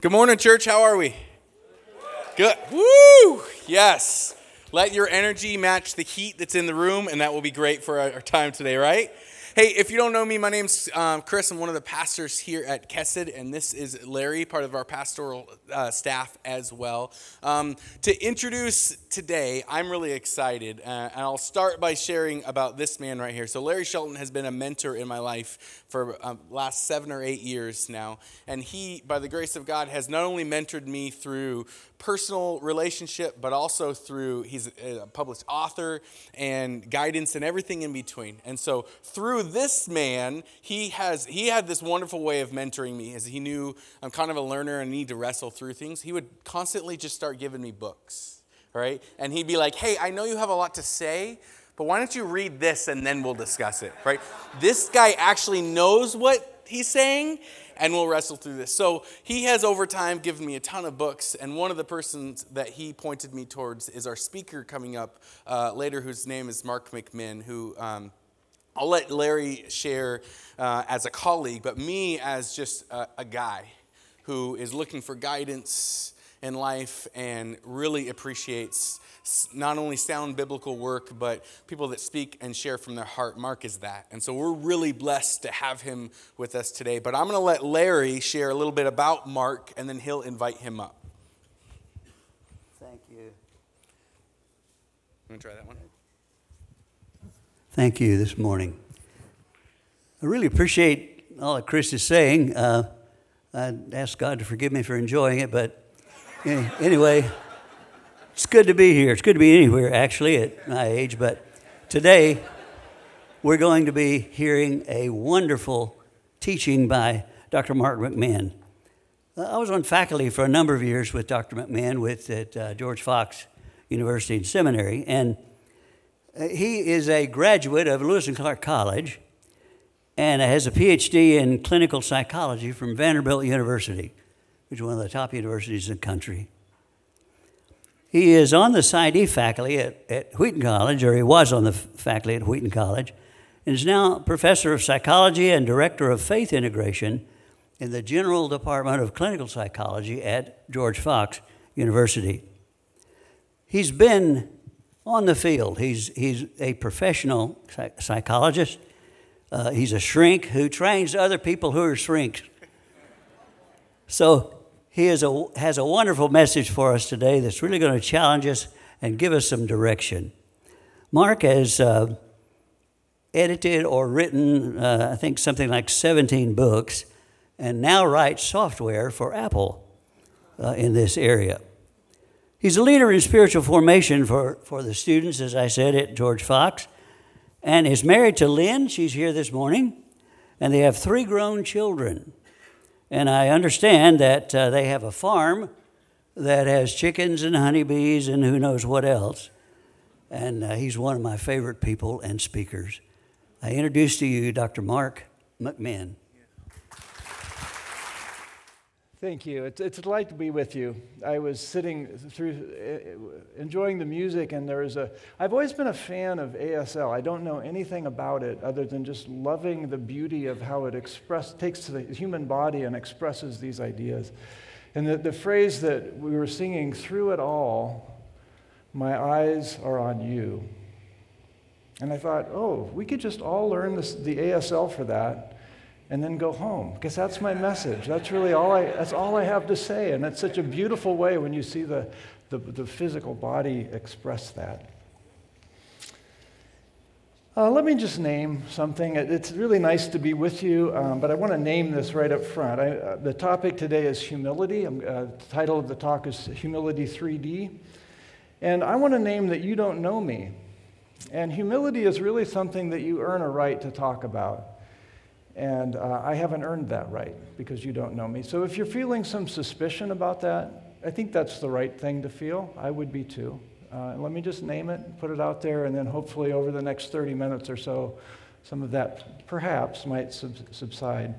Good morning, church. How are we? Good. Woo! Yes. Let your energy match the heat that's in the room, and that will be great for our time today, right? Hey, if you don't know me, my name's um, Chris. I'm one of the pastors here at Kesed, and this is Larry, part of our pastoral uh, staff as well. Um, to introduce today, I'm really excited, uh, and I'll start by sharing about this man right here. So, Larry Shelton has been a mentor in my life for um, last seven or eight years now, and he, by the grace of God, has not only mentored me through personal relationship, but also through he's a published author and guidance and everything in between. And so through this man, he has he had this wonderful way of mentoring me as he knew I'm kind of a learner and need to wrestle through things. He would constantly just start giving me books, right? And he'd be like, "Hey, I know you have a lot to say." But why don't you read this and then we'll discuss it, right? This guy actually knows what he's saying and we'll wrestle through this. So he has over time given me a ton of books, and one of the persons that he pointed me towards is our speaker coming up uh, later, whose name is Mark McMinn, who. Um, I'll let Larry share uh, as a colleague, but me as just a, a guy who is looking for guidance in life and really appreciates not only sound biblical work, but people that speak and share from their heart. Mark is that. And so we're really blessed to have him with us today. But I'm going to let Larry share a little bit about Mark, and then he'll invite him up. Thank you. I'm going to try that one. Thank you this morning. I really appreciate all that Chris is saying. Uh, I ask God to forgive me for enjoying it, but anyway. It's good to be here. It's good to be anywhere, actually, at my age. But today, we're going to be hearing a wonderful teaching by Dr. Mark McMinn. Uh, I was on faculty for a number of years with Dr. McMinn with at uh, George Fox University and Seminary, and uh, he is a graduate of Lewis and Clark College and has a PhD in clinical psychology from Vanderbilt University, which is one of the top universities in the country. He is on the PsyD faculty at, at Wheaton College, or he was on the faculty at Wheaton College, and is now professor of psychology and director of faith integration in the Graduate Department of Clinical Psychology at George Fox University. He's been on the field. He's, he's a professional psychologist. Uh, he's a shrink who trains other people who are shrinks. So he a, has a wonderful message for us today that's really going to challenge us and give us some direction. Mark has uh, edited or written, uh, I think, something like 17 books, and now writes software for Apple uh, in this area. He's a leader in spiritual formation for, for the students, as I said, at George Fox, and is married to Lynn. She's here this morning, and they have three grown children. And I understand that uh, they have a farm that has chickens and honeybees and who knows what else. And uh, he's one of my favorite people and speakers. I introduce to you Dr. Mark McMinn. Thank you. It's, it's a delight to be with you. I was sitting through, uh, enjoying the music, and there was a. I've always been a fan of ASL. I don't know anything about it other than just loving the beauty of how it express, takes to the human body and expresses these ideas. And the, the phrase that we were singing through it all, my eyes are on you. And I thought, oh, we could just all learn this, the ASL for that and then go home. Because that's my message. That's really all i that's all i have to say and it's such a beautiful way when you see the, the, the physical body express that. Uh, let me just name something. It's really nice to be with you um, but i want to name this right up front. I, uh, the topic today is humility. Um, uh, the title of the talk is humility 3d and i want to name that you don't know me. And humility is really something that you earn a right to talk about and uh, I haven't earned that right because you don't know me. So if you're feeling some suspicion about that, I think that's the right thing to feel. I would be too. Uh, let me just name it, put it out there, and then hopefully over the next 30 minutes or so, some of that perhaps might sub- subside.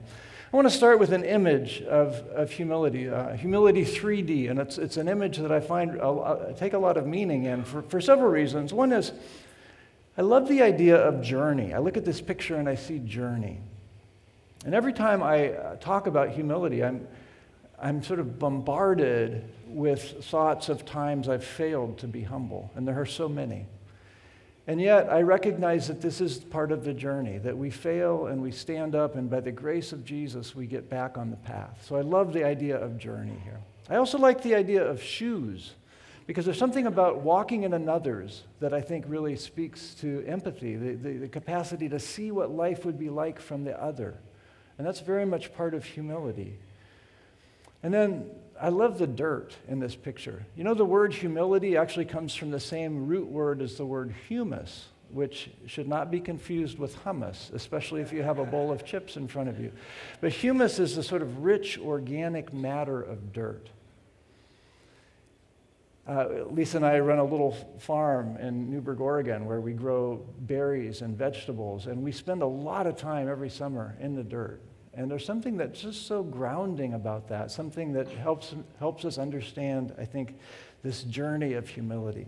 I want to start with an image of, of humility, uh, humility 3D, and it's, it's an image that I find take a lot of meaning in for, for several reasons. One is I love the idea of journey. I look at this picture and I see journey. And every time I uh, talk about humility, I'm, I'm sort of bombarded with thoughts of times I've failed to be humble, and there are so many. And yet, I recognize that this is part of the journey, that we fail and we stand up, and by the grace of Jesus, we get back on the path. So I love the idea of journey here. I also like the idea of shoes, because there's something about walking in another's that I think really speaks to empathy, the, the, the capacity to see what life would be like from the other. And that's very much part of humility. And then I love the dirt in this picture. You know, the word humility actually comes from the same root word as the word humus, which should not be confused with hummus, especially if you have a bowl of chips in front of you. But humus is the sort of rich organic matter of dirt. Uh, Lisa and I run a little farm in Newberg, Oregon, where we grow berries and vegetables, and we spend a lot of time every summer in the dirt. And there's something that's just so grounding about that, something that helps, helps us understand, I think, this journey of humility.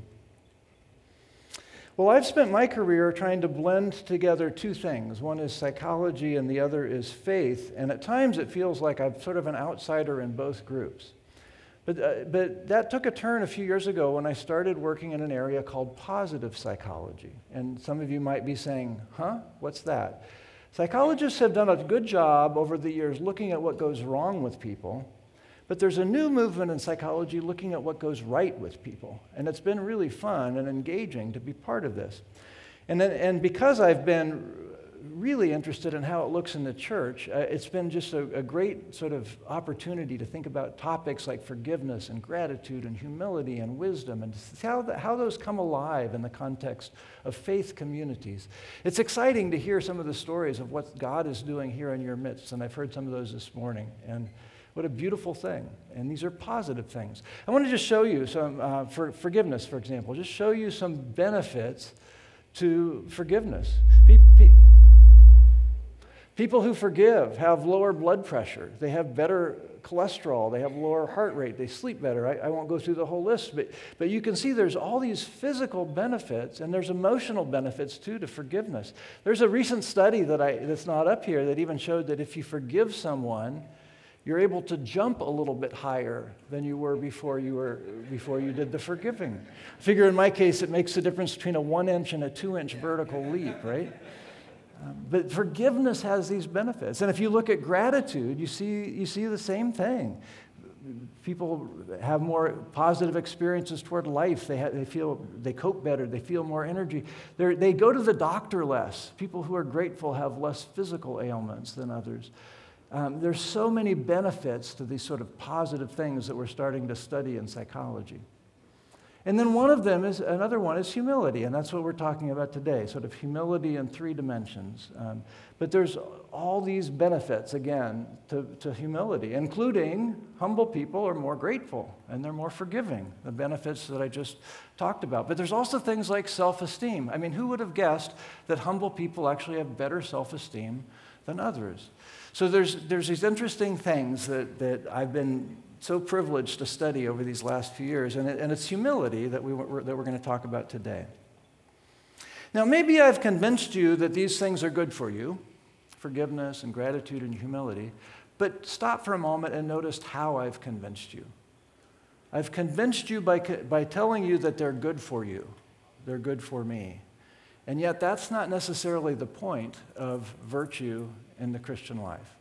Well, I've spent my career trying to blend together two things. One is psychology, and the other is faith. And at times it feels like I'm sort of an outsider in both groups. But, uh, but that took a turn a few years ago when I started working in an area called positive psychology. And some of you might be saying, huh? What's that? Psychologists have done a good job over the years looking at what goes wrong with people, but there's a new movement in psychology looking at what goes right with people. And it's been really fun and engaging to be part of this. And, then, and because I've been really interested in how it looks in the church. Uh, it's been just a, a, great sort of opportunity to think about topics like forgiveness and gratitude and humility and wisdom and how, the, how those come alive in the context of faith communities. It's exciting to hear some of the stories of what God is doing here in your midst, and I've heard some of those this morning. And what a beautiful thing. And these are positive things. I want to just show you some, uh, for forgiveness, for example, just show you some benefits to forgiveness. Pe- pe- People who forgive have lower blood pressure. They have better cholesterol. They have lower heart rate. They sleep better. I, I, won't go through the whole list, but, but you can see there's all these physical benefits and there's emotional benefits too to forgiveness. There's a recent study that I, that's not up here that even showed that if you forgive someone, you're able to jump a little bit higher than you were before you, were, before you did the forgiving. I figure in my case, it makes the difference between a one inch and a two inch vertical leap, right? But forgiveness has these benefits. And if you look at gratitude, you see, you see the same thing. People have more positive experiences toward life. They, have, they feel they cope better. They feel more energy. They're, they go to the doctor less. People who are grateful have less physical ailments than others. Um, there's so many benefits to these sort of positive things that we're starting to study in psychology. And then one of them is another one is humility, and that's what we're talking about today sort of humility in three dimensions. Um, but there's all these benefits, again, to, to humility, including humble people are more grateful and they're more forgiving, the benefits that I just talked about. But there's also things like self esteem. I mean, who would have guessed that humble people actually have better self esteem than others? So there's, there's these interesting things that, that I've been so privileged to study over these last few years, and, it, and it's humility that, we, that we're going to talk about today. Now, maybe I've convinced you that these things are good for you forgiveness and gratitude and humility, but stop for a moment and notice how I've convinced you. I've convinced you by, by telling you that they're good for you, they're good for me. And yet, that's not necessarily the point of virtue in the Christian life.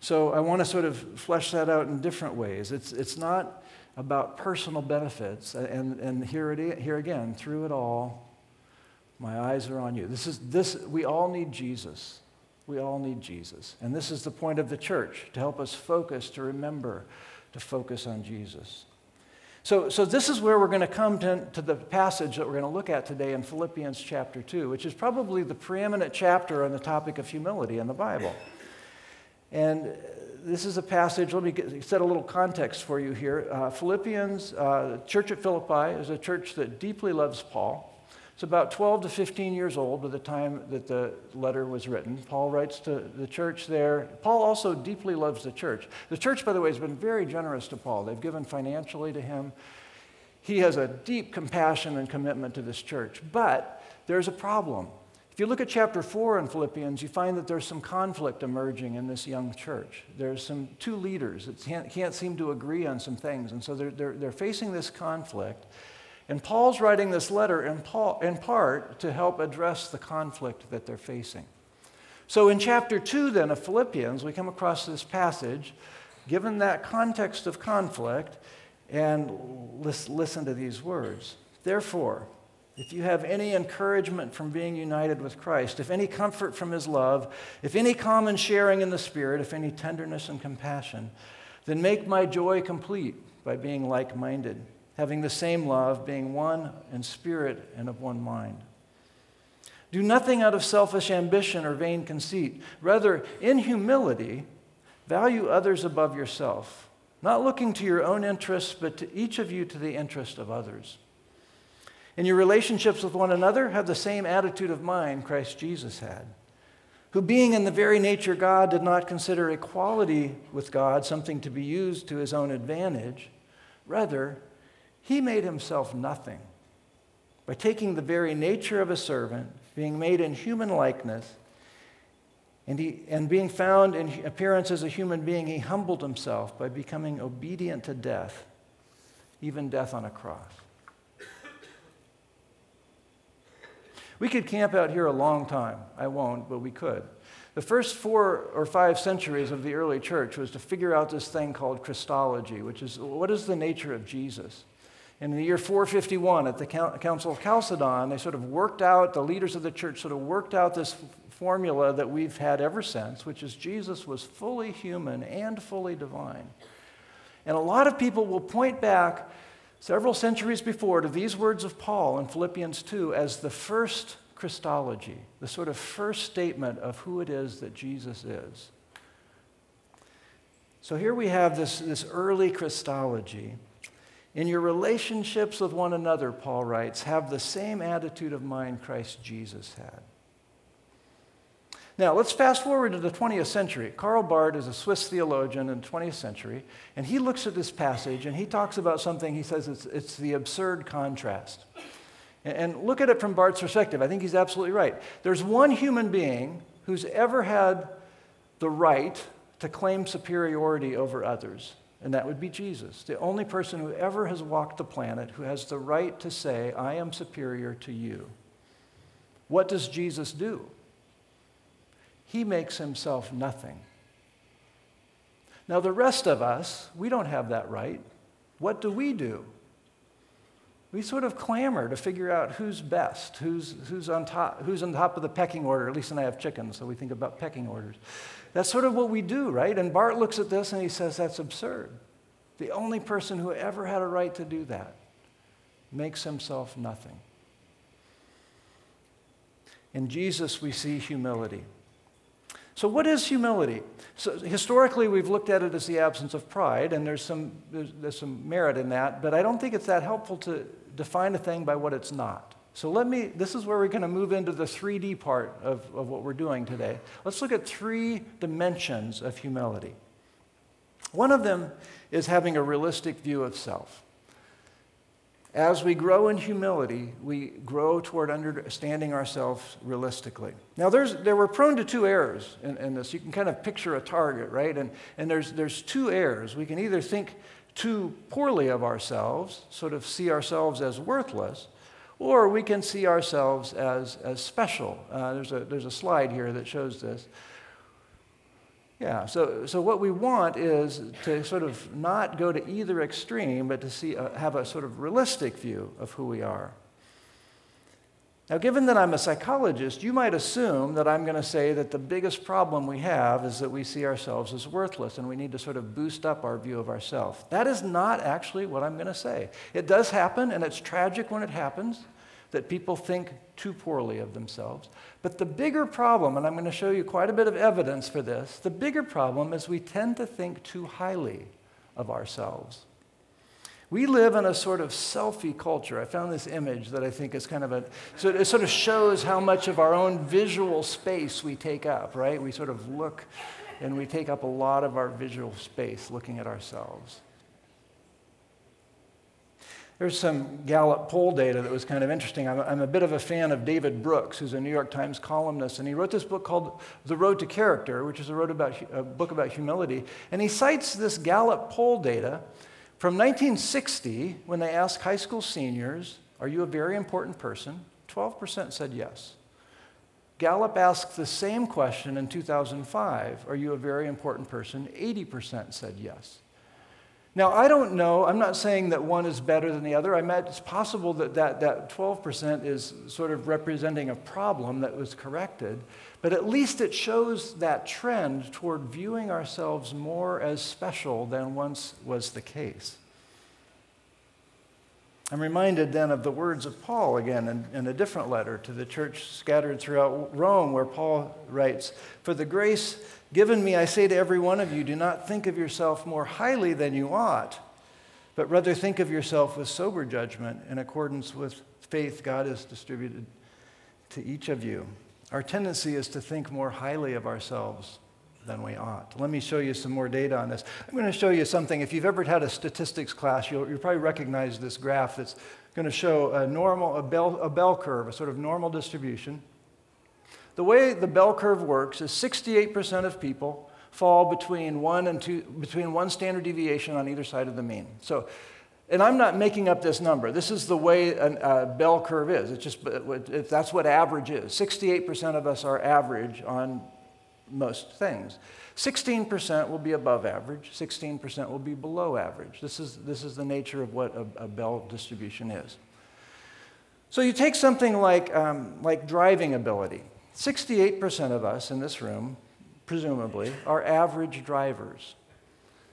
So I want to sort of flesh that out in different ways. It's, it's not about personal benefits. And, and here, it, here again, through it all, my eyes are on you. This is, this, we all need Jesus. We all need Jesus. And this is the point of the church to help us focus, to remember, to focus on Jesus. So, so this is where we're going to come to, to the passage that we're going to look at today in Philippians chapter 2, which is probably the preeminent chapter on the topic of humility in the Bible. And this is a passage, let me get, set a little context for you here. Uh, Philippians, uh, church at Philippi, is a church that deeply loves Paul. It's about 12 to 15 years old by the time that the letter was written. Paul writes to the church there. Paul also deeply loves the church. The church, by the way, has been very generous to Paul. They've given financially to him. He has a deep compassion and commitment to this church. But there's a problem. If you look at chapter 4 in Philippians, you find that there's some conflict emerging in this young church. There's some two leaders that can't, can't seem to agree on some things, and so they're, they're, they're facing this conflict. And Paul's writing this letter in, Paul, in part to help address the conflict that they're facing. So in chapter 2, then, of Philippians, we come across this passage, given that context of conflict, and listen to these words. Therefore, if you have any encouragement from being united with Christ, if any comfort from his love, if any common sharing in the Spirit, if any tenderness and compassion, then make my joy complete by being like minded, having the same love, being one in spirit and of one mind. Do nothing out of selfish ambition or vain conceit. Rather, in humility, value others above yourself, not looking to your own interests, but to each of you to the interest of others. In your relationships with one another, have the same attitude of mind Christ Jesus had, who, being in the very nature God, did not consider equality with God something to be used to his own advantage. Rather, he made himself nothing by taking the very nature of a servant being made in human likeness, and, he, and being found in appearance as a human being, he humbled himself by becoming obedient to death, even death on a cross. We could camp out here a long time. I won't, but we could. The first four or five centuries of the early church was to figure out this thing called Christology, which is what is the nature of Jesus? in the year 451 at the Council of Chalcedon, they sort of worked out, the leaders of the church sort of worked out this formula that we've had ever since, which is Jesus was fully human and fully divine. And a lot of people will point back several centuries before to these words of Paul in Philippians 2 as the first Christology, the sort of first statement of who it is that Jesus is. So here we have this, this early Christology. In your relationships with one another, Paul writes, have the same attitude of mind Christ Jesus had. Now, let's fast forward to the 20th century. Karl Barth is a Swiss theologian in the 20th century, and he looks at this passage and he talks about something, he says it's, it's the absurd contrast. And, and look at it from Barth's perspective. I think he's absolutely right. There's one human being who's ever had the right to claim superiority over others and that would be Jesus, the only person who ever has walked the planet who has the right to say, I am superior to you. What does Jesus do? He makes himself nothing. Now, the rest of us, we don't have that right. What do we do? We sort of clamor to figure out who's best, who's, who's, on top, who's on top of the pecking order. At least, and I have chickens, so we think about pecking orders. That's sort of what we do, right? And Barth looks at this and he says, that's absurd. The only person who ever had a right to do that makes himself nothing. In Jesus, we see humility. So, what is humility? So, historically, we've looked at it as the absence of pride, and there's some, there's, there's some merit in that, but I don't think it's that helpful to define a thing by what it's not. So let me, this is where we're going to move into the 3D part of, of what we're doing today. Let's look at three dimensions of humility. One of them is having a realistic view of self. As we grow in humility, we grow toward understanding ourselves realistically. Now, there's, there we're prone to two errors in, in, this. You can kind of picture a target, right? And, and there's, there's two errors. We can either think too poorly of ourselves, sort of see ourselves as worthless, or we can see ourselves as, as special. Uh, there's, a, there's a slide here that shows this. Yeah, so, so what we want is to sort of not go to either extreme, but to see, uh, have a sort of realistic view of who we are. Now, given that I'm a psychologist, you might assume that I'm going to say that the biggest problem we have is that we see ourselves as worthless and we need to sort of boost up our view of ourselves. That is not actually what I'm going to say. It does happen, and it's tragic when it happens that people think too poorly of themselves. But the bigger problem, and I'm going to show you quite a bit of evidence for this, the bigger problem is we tend to think too highly of ourselves. We live in a sort of selfie culture. I found this image that I think is kind of a, so it sort of shows how much of our own visual space we take up, right? We sort of look and we take up a lot of our visual space looking at ourselves. There's some Gallup poll data that was kind of interesting. I'm, I'm, a bit of a fan of David Brooks, who's a New York Times columnist, and he wrote this book called The Road to Character, which is a, about, a book about humility. And he cites this Gallup poll data from 1960 when they asked high school seniors, Are you a very important person? 12% said yes. Gallup asked the same question in 2005 Are you a very important person? 80% said yes. Now, I don't know, I'm not saying that one is better than the other. I mean, it's possible that, that that 12% is sort of representing a problem that was corrected, but at least it shows that trend toward viewing ourselves more as special than once was the case. I'm reminded then of the words of Paul again in, in, a different letter to the church scattered throughout Rome, where Paul writes, For the grace given me, I say to every one of you, do not think of yourself more highly than you ought, but rather think of yourself with sober judgment in accordance with faith God has distributed to each of you. Our tendency is to think more highly of ourselves than we ought. Let me show you some more data on this. I'm going to show you something. If you've ever had a statistics class, you'll, you'll probably recognize this graph that's going to show a normal, a bell, a bell curve, a sort of normal distribution. The way the bell curve works is 68% of people fall between one and two, between one standard deviation on either side of the mean. So, and I'm not making up this number. This is the way a, bell curve is. It's just, that's what average is. 68% of us are average on most things. 16% will be above average, 16% will be below average. This is, this is the nature of what a, a bell distribution is. So you take something like, um, like driving ability. 68% of us in this room, presumably, are average drivers.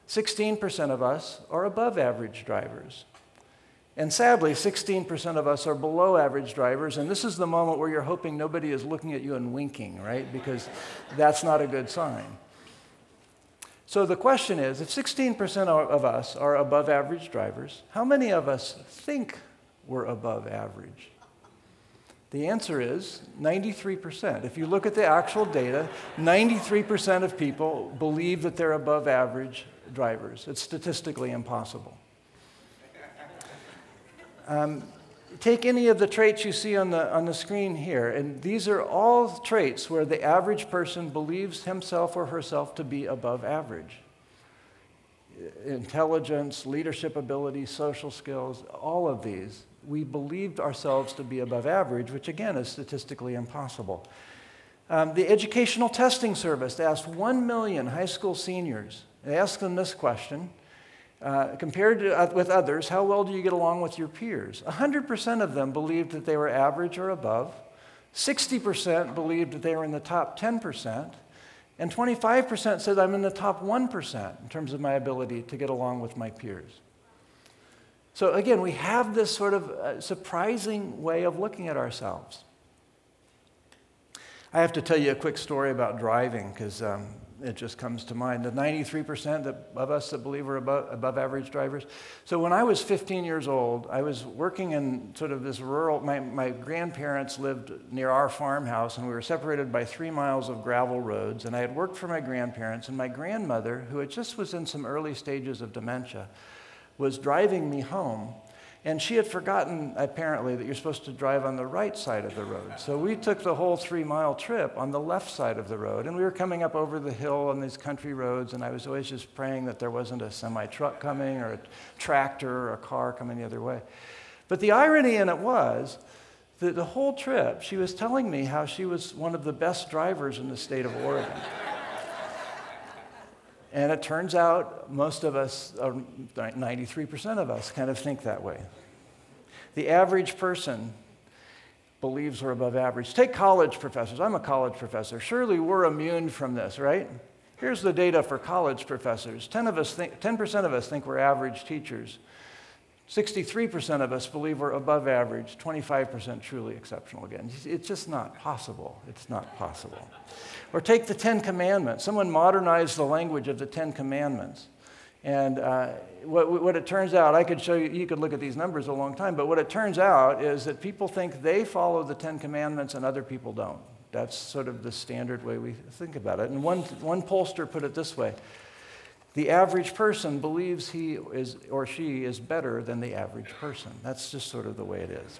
16% of us are above average drivers. And sadly, 16% of us are below average drivers, and this is the moment where you're hoping nobody is looking at you and winking, right? Because that's not a good sign. So the question is if 16% of us are above average drivers, how many of us think we're above average? The answer is 93%. If you look at the actual data, 93% of people believe that they're above average drivers. It's statistically impossible. Um, take any of the traits you see on the, on the screen here, and these are all traits where the average person believes himself or herself to be above average. Intelligence, leadership ability, social skills, all of these, we believed ourselves to be above average, which again is statistically impossible. Um, the Educational Testing Service asked 1 million high school seniors, they asked them this question uh, compared to, uh, with others, how well do you get along with your peers? 100% of them believed that they were average or above. 60% believed that they were in the top 10%. And 25% said I'm in the top 1% in terms of my ability to get along with my peers. So again, we have this sort of uh, surprising way of looking at ourselves. I have to tell you a quick story about driving because um, it just comes to mind. The 93% of us that believe we're above, above average drivers. So when I was 15 years old, I was working in sort of this rural, my, my grandparents lived near our farmhouse, and we were separated by three miles of gravel roads. And I had worked for my grandparents, and my grandmother, who just was in some early stages of dementia, was driving me home. And she had forgotten, apparently, that you're supposed to drive on the right side of the road. So we took the whole three mile trip on the left side of the road. And we were coming up over the hill on these country roads. And I was always just praying that there wasn't a semi truck coming or a tractor or a car coming the other way. But the irony in it was that the whole trip, she was telling me how she was one of the best drivers in the state of Oregon. And it turns out most of us, 93% of us, kind of think that way. The average person believes we're above average. Take college professors. I'm a college professor. Surely we're immune from this, right? Here's the data for college professors 10 of us think, 10% of us think we're average teachers. 63% of us believe we're above average, 25% truly exceptional again. It's just not possible. It's not possible. Or take the Ten Commandments. Someone modernized the language of the Ten Commandments. And uh, what, what it turns out, I could show you, you could look at these numbers a long time, but what it turns out is that people think they follow the Ten Commandments and other people don't. That's sort of the standard way we think about it. And one, one pollster put it this way the average person believes he is or she is better than the average person. That's just sort of the way it is.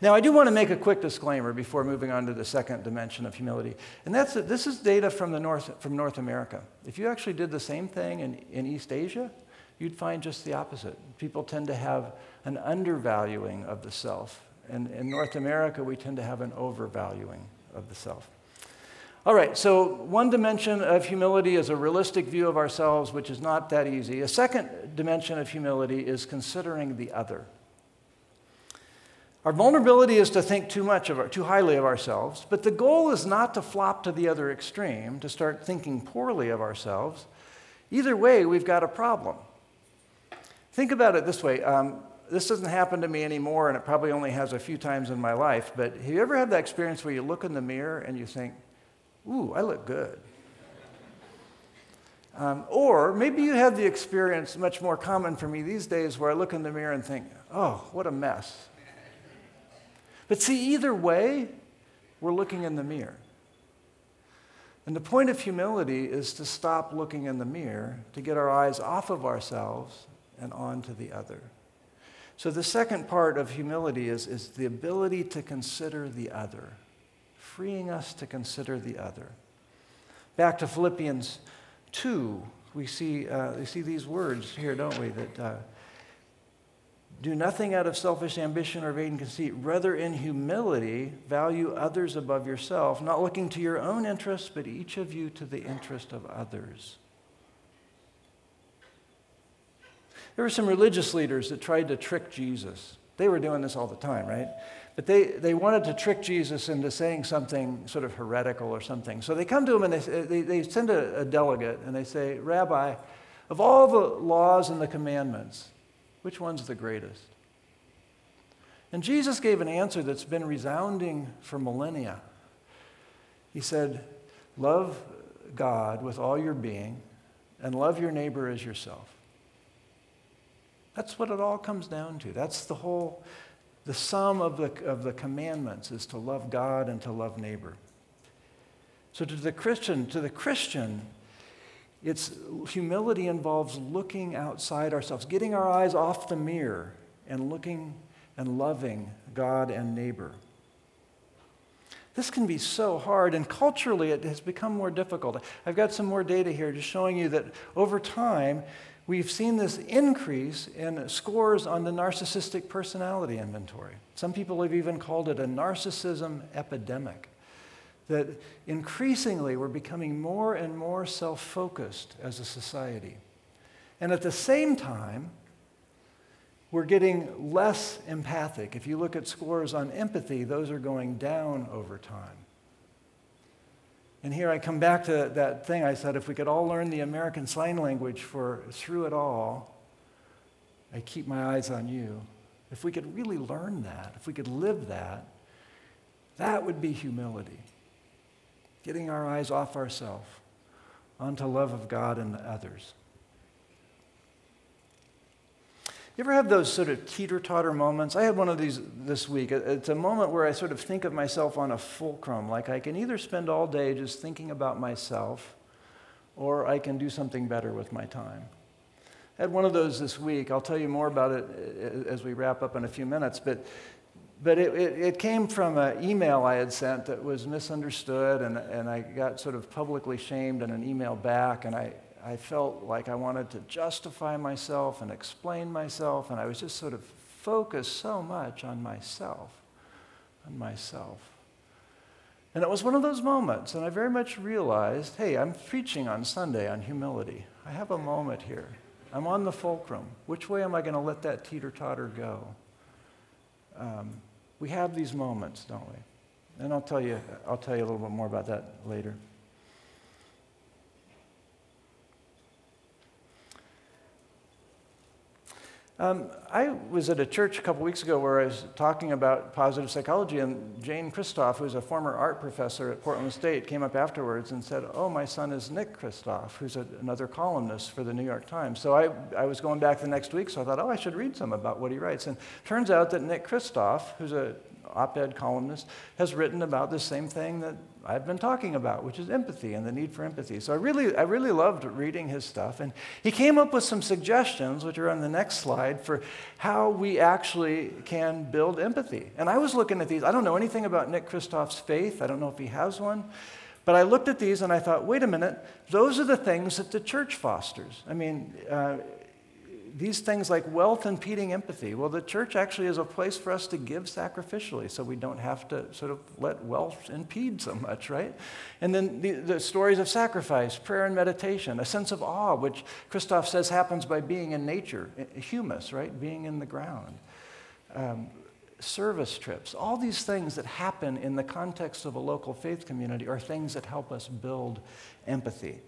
Now, I do want to make a quick disclaimer before moving on to the second dimension of humility. And that's that this is data from, the North, from North America. If you actually did the same thing in, in East Asia, you'd find just the opposite. People tend to have an undervaluing of the self. And in North America, we tend to have an overvaluing of the self. All right, so one dimension of humility is a realistic view of ourselves, which is not that easy. A second dimension of humility is considering the other. Our vulnerability is to think too much of our, too highly of ourselves, but the goal is not to flop to the other extreme, to start thinking poorly of ourselves. Either way, we've got a problem. Think about it this way. Um, this doesn't happen to me anymore, and it probably only has a few times in my life, but have you ever had that experience where you look in the mirror and you think, ooh, I look good? Um, or maybe you have the experience, much more common for me these days, where I look in the mirror and think, oh, what a mess. But see, either way, we're looking in the mirror. And the point of humility is to stop looking in the mirror, to get our eyes off of ourselves and onto the other. So, the second part of humility is, is the ability to consider the other, freeing us to consider the other. Back to Philippians 2, we see, uh, we see these words here, don't we? That uh, do nothing out of selfish ambition or vain conceit. Rather, in humility, value others above yourself, not looking to your own interests, but each of you to the interest of others. There were some religious leaders that tried to trick Jesus. They were doing this all the time, right? But they, they wanted to trick Jesus into saying something sort of heretical or something. So they come to him and they, uh, they, they send a, a delegate and they say, Rabbi, of all the laws and the commandments, which one's the greatest? And Jesus gave an answer that's been resounding for millennia. He said, Love God with all your being and love your neighbor as yourself. That's what it all comes down to. That's the whole, the sum of the, of the commandments is to love God and to love neighbor. So to the Christian, to the Christian, it's humility involves looking outside ourselves, getting our eyes off the mirror and looking and loving God and neighbor. This can be so hard, and culturally it has become more difficult. I've got some more data here just showing you that over time, we've seen this increase in scores on the narcissistic personality inventory. Some people have even called it a narcissism epidemic. That increasingly we're becoming more and more self focused as a society. And at the same time, we're getting less empathic. If you look at scores on empathy, those are going down over time. And here I come back to that thing I said if we could all learn the American Sign Language for through it all, I keep my eyes on you. If we could really learn that, if we could live that, that would be humility. Getting our eyes off ourselves onto love of God and others. You ever have those sort of teeter totter moments? I had one of these this week. It's a moment where I sort of think of myself on a fulcrum. Like I can either spend all day just thinking about myself, or I can do something better with my time. I had one of those this week. I'll tell you more about it uh, as we wrap up in a few minutes. But, but it, it, it came from an email I had sent that was misunderstood, and, and I got sort of publicly shamed in an email back. And I, I felt like I wanted to justify myself and explain myself, and I was just sort of focused so much on myself, on myself. And it was one of those moments, and I very much realized hey, I'm preaching on Sunday on humility. I have a moment here. I'm on the fulcrum. Which way am I going to let that teeter totter go? Um, we have these moments, don't we? And I'll tell you, I'll tell you a little bit more about that later. Um, I was at a church a couple weeks ago where I was talking about positive psychology, and Jane Kristof, who's a former art professor at Portland State, came up afterwards and said, Oh, my son is Nick Kristof, who's a, another columnist for the New York Times. So I, I was going back the next week, so I thought, Oh, I should read some about what he writes. And turns out that Nick Kristof, who's an op ed columnist, has written about the same thing that I've been talking about, which is empathy and the need for empathy. So I really, I really loved reading his stuff. And he came up with some suggestions, which are on the next slide, for how we actually can build empathy. And I was looking at these. I don't know anything about Nick Kristof's faith, I don't know if he has one. But I looked at these and I thought, wait a minute, those are the things that the church fosters. I mean, uh, these things like wealth impeding empathy. Well, the church actually is a place for us to give sacrificially so we don't have to sort of let wealth impede so much, right? And then the, the stories of sacrifice, prayer and meditation, a sense of awe, which Kristof says happens by being in nature, humus, right? Being in the ground. Um, service trips, all these things that happen in the context of a local faith community are things that help us build empathy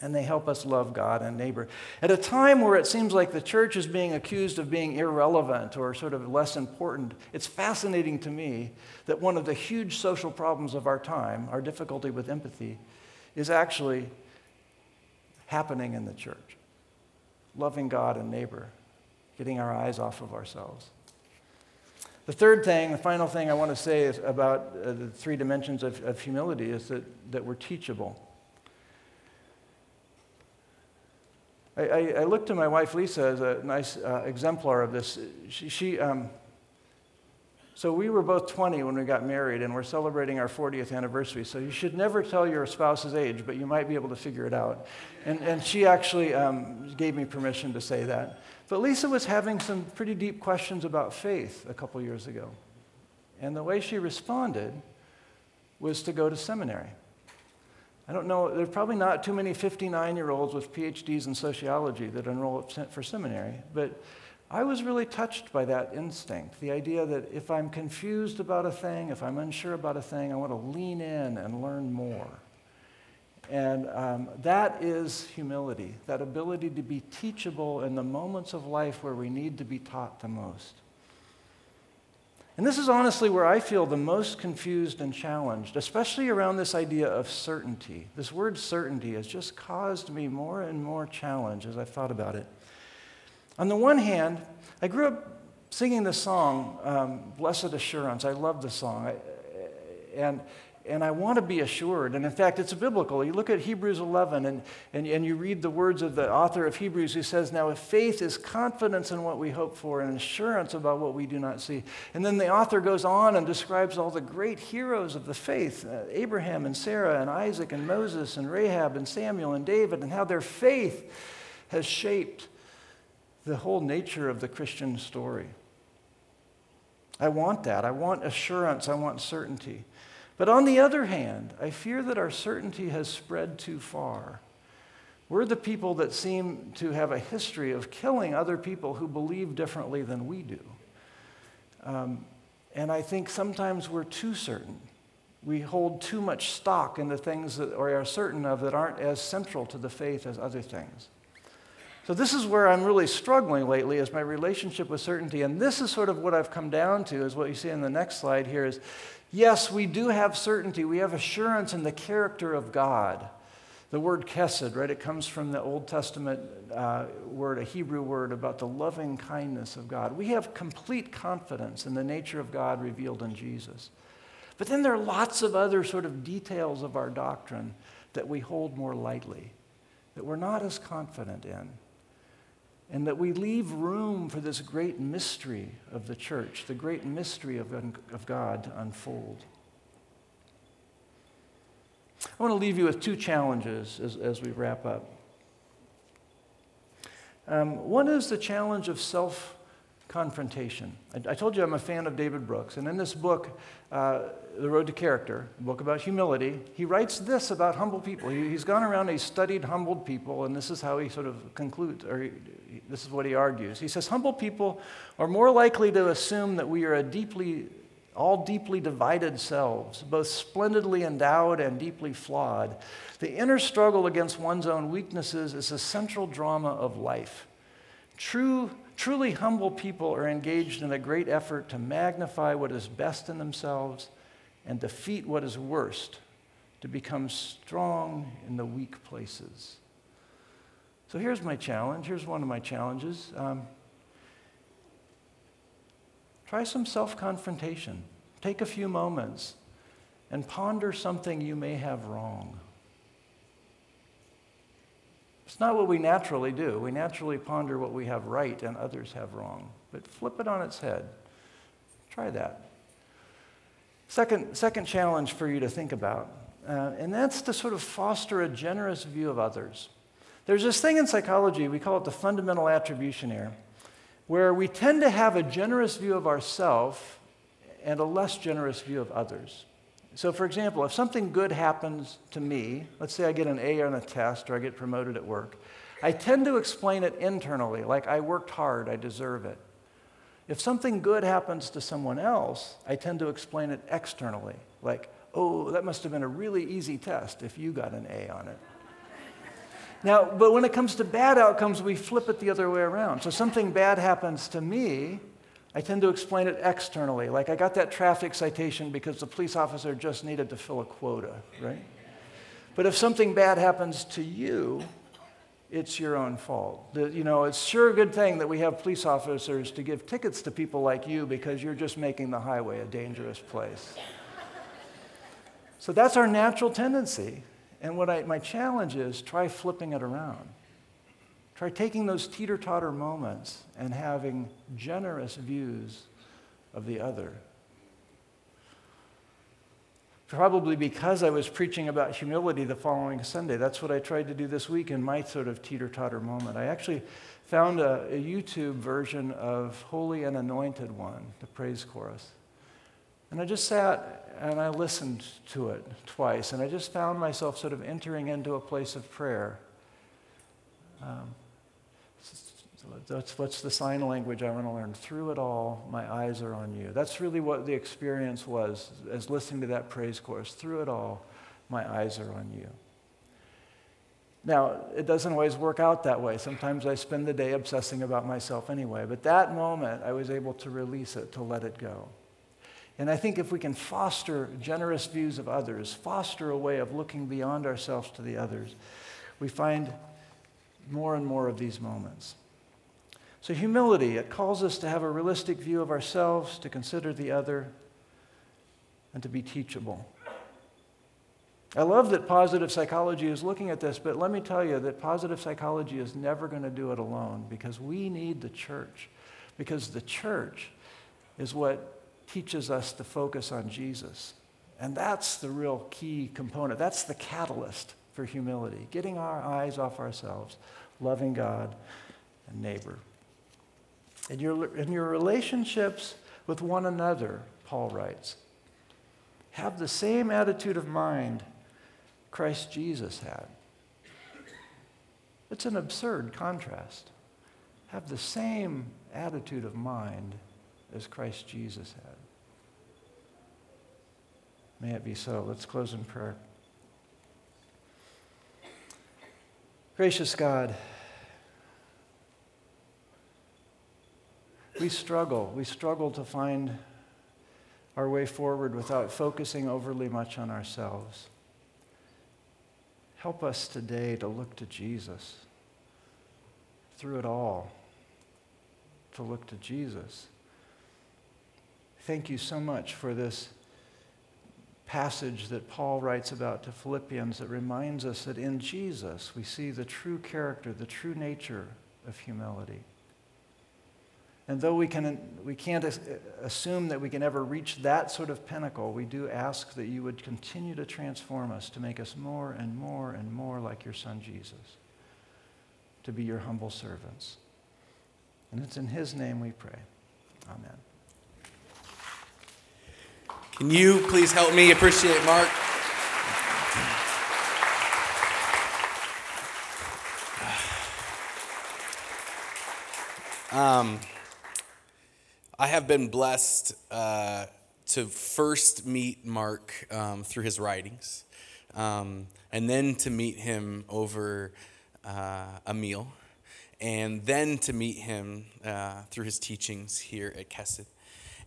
and they help us love God and neighbor. At a time where it seems like the church is being accused of being irrelevant or sort of less important, it's fascinating to me that one of the huge social problems of our time, our difficulty with empathy, is actually happening in the church. Loving God and neighbor, getting our eyes off of ourselves. The third thing, the final thing I want to say is about uh, the three dimensions of, of humility is that, that we're teachable. I, I, I look to my wife Lisa as a nice uh, exemplar of this. She, she um, so we were both 20 when we got married, and we're celebrating our 40th anniversary. So you should never tell your spouse's age, but you might be able to figure it out. And, and she actually um, gave me permission to say that. But Lisa was having some pretty deep questions about faith a couple years ago. And the way she responded was to go to seminary. I don't know, there's probably not too many 59 year olds with PhDs in sociology that enroll for seminary, but I was really touched by that instinct the idea that if I'm confused about a thing, if I'm unsure about a thing, I want to lean in and learn more. And um, that is humility, that ability to be teachable in the moments of life where we need to be taught the most. And this is honestly where I feel the most confused and challenged, especially around this idea of certainty. This word certainty has just caused me more and more challenge as I've thought about it. On the one hand, I grew up singing the song, um, Blessed Assurance. I love the song. I, and and I want to be assured. And in fact, it's biblical. You look at Hebrews 11 and, and, and you read the words of the author of Hebrews who says, Now, if faith is confidence in what we hope for and assurance about what we do not see. And then the author goes on and describes all the great heroes of the faith uh, Abraham and Sarah and Isaac and Moses and Rahab and Samuel and David and how their faith has shaped the whole nature of the Christian story. I want that. I want assurance. I want certainty. But on the other hand, I fear that our certainty has spread too far. We're the people that seem to have a history of killing other people who believe differently than we do. Um, and I think sometimes we're too certain. We hold too much stock in the things that we are certain of that aren't as central to the faith as other things. So, this is where I'm really struggling lately is my relationship with certainty. And this is sort of what I've come down to, is what you see in the next slide here is Yes, we do have certainty. We have assurance in the character of God. The word kesed, right? It comes from the Old Testament uh, word, a Hebrew word about the loving kindness of God. We have complete confidence in the nature of God revealed in Jesus. But then there are lots of other sort of details of our doctrine that we hold more lightly, that we're not as confident in and that we leave room for this great mystery of the church, the great mystery of, of God to unfold. I want to leave you with two challenges as, as we wrap up. Um, one is the challenge of self confrontation. I, I, told you I'm a fan of David Brooks, and in this book, uh, The Road to Character, a book about humility, he writes this about humble people. He, has gone around and he's studied humbled people, and this is how he sort of concludes, or this is what he argues. He says, Humble people are more likely to assume that we are a deeply, all deeply divided selves, both splendidly endowed and deeply flawed. The inner struggle against one's own weaknesses is a central drama of life. True Truly humble people are engaged in a great effort to magnify what is best in themselves and defeat what is worst, to become strong in the weak places. So here's my challenge. Here's one of my challenges. Um, try some self confrontation. Take a few moments and ponder something you may have wrong. It's not what we naturally do. We naturally ponder what we have right and others have wrong. But flip it on its head. Try that. Second, second challenge for you to think about, uh, and that's to sort of foster a generous view of others. There's this thing in psychology, we call it the fundamental attribution error, where we tend to have a generous view of ourselves and a less generous view of others. So, for example, if something good happens to me, let's say I get an A on a test or I get promoted at work, I tend to explain it internally, like I worked hard, I deserve it. If something good happens to someone else, I tend to explain it externally, like, oh, that must have been a really easy test if you got an A on it. Now, but when it comes to bad outcomes, we flip it the other way around. So something bad happens to me, I tend to explain it externally. Like I got that traffic citation because the police officer just needed to fill a quota, right? But if something bad happens to you, it's your own fault. The, you know, it's sure a good thing that we have police officers to give tickets to people like you because you're just making the highway a dangerous place. so that's our natural tendency. And what I, my challenge is try flipping it around. Try taking those teeter totter moments and having generous views of the other. Probably because I was preaching about humility the following Sunday. That's what I tried to do this week in my sort of teeter totter moment. I actually found a, a YouTube version of Holy and Anointed One, the praise chorus. And I just sat and I listened to it twice, and I just found myself sort of entering into a place of prayer. Um, that's what's the sign language I want to learn. Through it all, my eyes are on you. That's really what the experience was as listening to that praise chorus. Through it all, my eyes are on you. Now, it doesn't always work out that way. Sometimes I spend the day obsessing about myself anyway. But that moment, I was able to release it, to let it go. And I think if we can foster generous views of others, foster a way of looking beyond ourselves to the others, we find more and more of these moments. So, humility, it calls us to have a realistic view of ourselves, to consider the other, and to be teachable. I love that positive psychology is looking at this, but let me tell you that positive psychology is never going to do it alone because we need the church. Because the church is what teaches us to focus on Jesus. And that's the real key component. That's the catalyst for humility, getting our eyes off ourselves, loving God and neighbor. In your, in your relationships with one another, Paul writes, have the same attitude of mind Christ Jesus had. It's an absurd contrast. Have the same attitude of mind as Christ Jesus had. May it be so. Let's close in prayer. Gracious God, we struggle. We struggle to find our way forward without focusing overly much on ourselves. Help us today to look to Jesus through it all, to look to Jesus. Thank you so much for this passage that Paul writes about to Philippians that reminds us that in Jesus we see the true character, the true nature of humility. And though we, can, we can't assume that we can ever reach that sort of pinnacle, we do ask that you would continue to transform us to make us more and more and more like your Son Jesus, to be your humble servants. And it's in his name we pray. Amen. Can you please help me appreciate Mark? Um, I have been blessed uh, to first meet Mark um, through his writings, um, and then to meet him over uh, a meal, and then to meet him uh, through his teachings here at Kesed.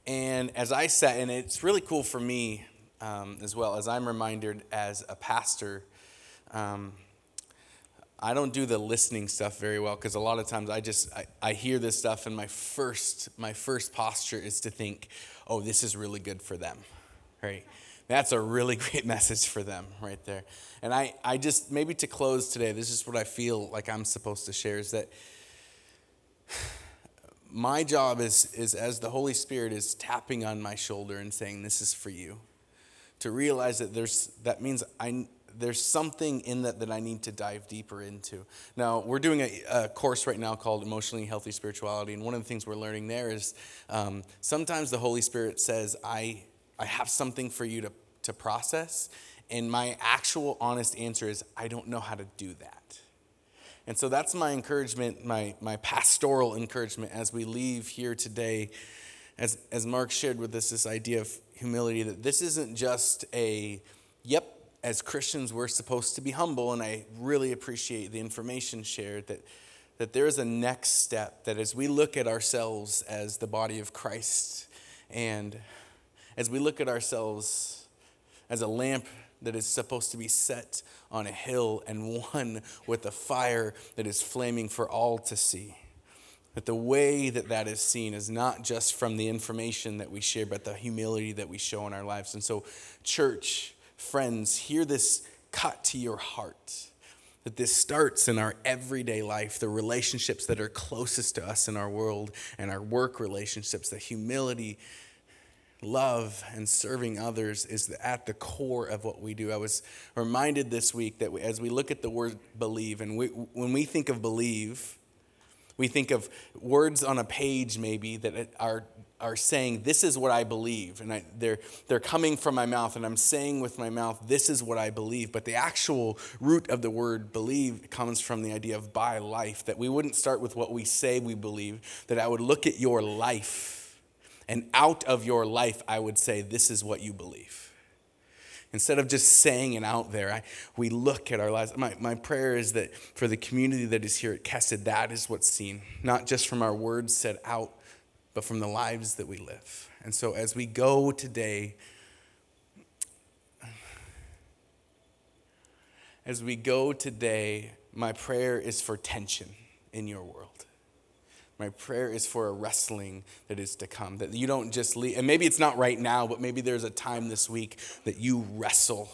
And as I sat, and it's really cool for me um, as well, as I'm reminded as a pastor. Um, I don't do the listening stuff very well because a lot of times I just I, I hear this stuff and my first my first posture is to think, oh, this is really good for them, right? That's a really great message for them right there. And I, I just, maybe to close today, this is what I feel like I'm supposed to share is that my job is, is as the Holy Spirit is tapping on my shoulder and saying, This is for you, to realize that there's, that means I, there's something in that that I need to dive deeper into. Now, we're doing a, a, course right now called Emotionally Healthy Spirituality, and one of the things we're learning there is um, sometimes the Holy Spirit says, I, I have something for you to, to process, and my actual honest answer is, I don't know how to do that. And so that's my encouragement, my, my pastoral encouragement as we leave here today. As, as Mark shared with us, this idea of humility that this isn't just a, yep, as Christians, we're supposed to be humble. And I really appreciate the information shared that, that there is a next step, that as we look at ourselves as the body of Christ, and as we look at ourselves as a lamp that is supposed to be set on a hill and one with a fire that is flaming for all to see. That the way that that is seen is not just from the information that we share, but the humility that we show in our lives. And so, church, friends, hear this cut to your heart. That this starts in our everyday life, the relationships that are closest to us in our world, and our work relationships, the humility love and serving others is at the core of what we do. I was reminded this week that as we look at the word believe, and we, when we think of believe, we think of words on a page maybe that are, are saying, This is what I believe. And I, they're, they're coming from my mouth, and I'm saying with my mouth, This is what I believe. But the actual root of the word believe comes from the idea of by life, that we wouldn't start with what we say we believe, that I would look at your life and out of your life, I would say, this is what you believe. Instead of just saying it out there, I, we look at our lives. My, my prayer is that for the community that is here at Kesed, that is what's seen, not just from our words said out, but from the lives that we live. And so as we go today, as we go today, my prayer is for tension in your world. My prayer is for a wrestling that is to come. That you don't just leave, and maybe it's not right now, but maybe there's a time this week that you wrestle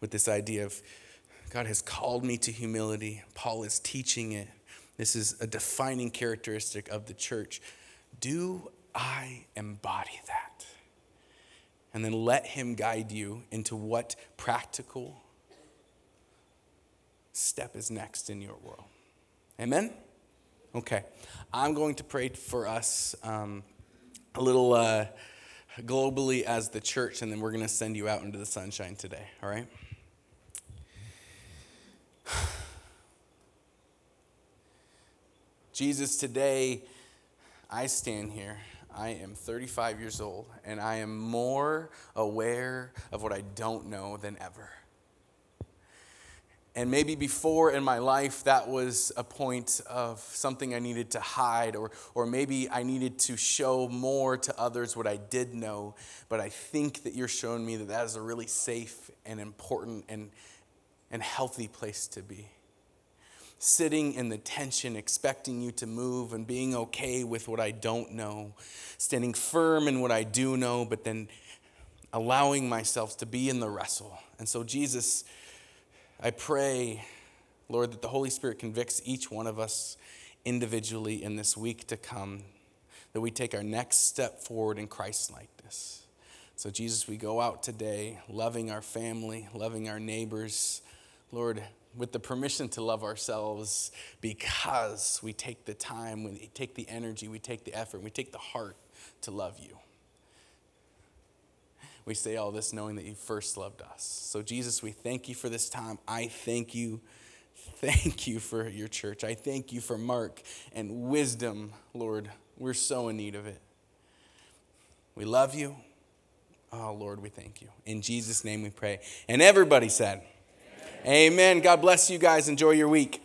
with this idea of God has called me to humility. Paul is teaching it. This is a defining characteristic of the church. Do I embody that? And then let Him guide you into what practical step is next in your world. Amen? Okay. I'm going to pray for us um, a little uh, globally as the church, and then we're going to send you out into the sunshine today, all right? Jesus, today I stand here. I am 35 years old, and I am more aware of what I don't know than ever. And maybe before in my life, that was a point of something I needed to hide, or, or maybe I needed to show more to others what I did know. But I think that you're showing me that that is a really safe and important and, and healthy place to be. Sitting in the tension, expecting you to move, and being okay with what I don't know, standing firm in what I do know, but then allowing myself to be in the wrestle. And so, Jesus, I pray, Lord, that the Holy Spirit convicts each one of us individually in this week to come, that we take our next step forward in Christ likeness. So, Jesus, we go out today loving our family, loving our neighbors, Lord, with the permission to love ourselves because we take the time, we take the energy, we take the effort, we take the heart to love you we say all this knowing that you first loved us. So, Jesus, we thank you for this time. I thank you. Thank you for your church. I thank you for Mark and wisdom, Lord. We're so in need of it. We love you. Oh, Lord, we thank you. In Jesus' name we pray. And everybody said, Amen. Amen. God bless you guys. Enjoy your week.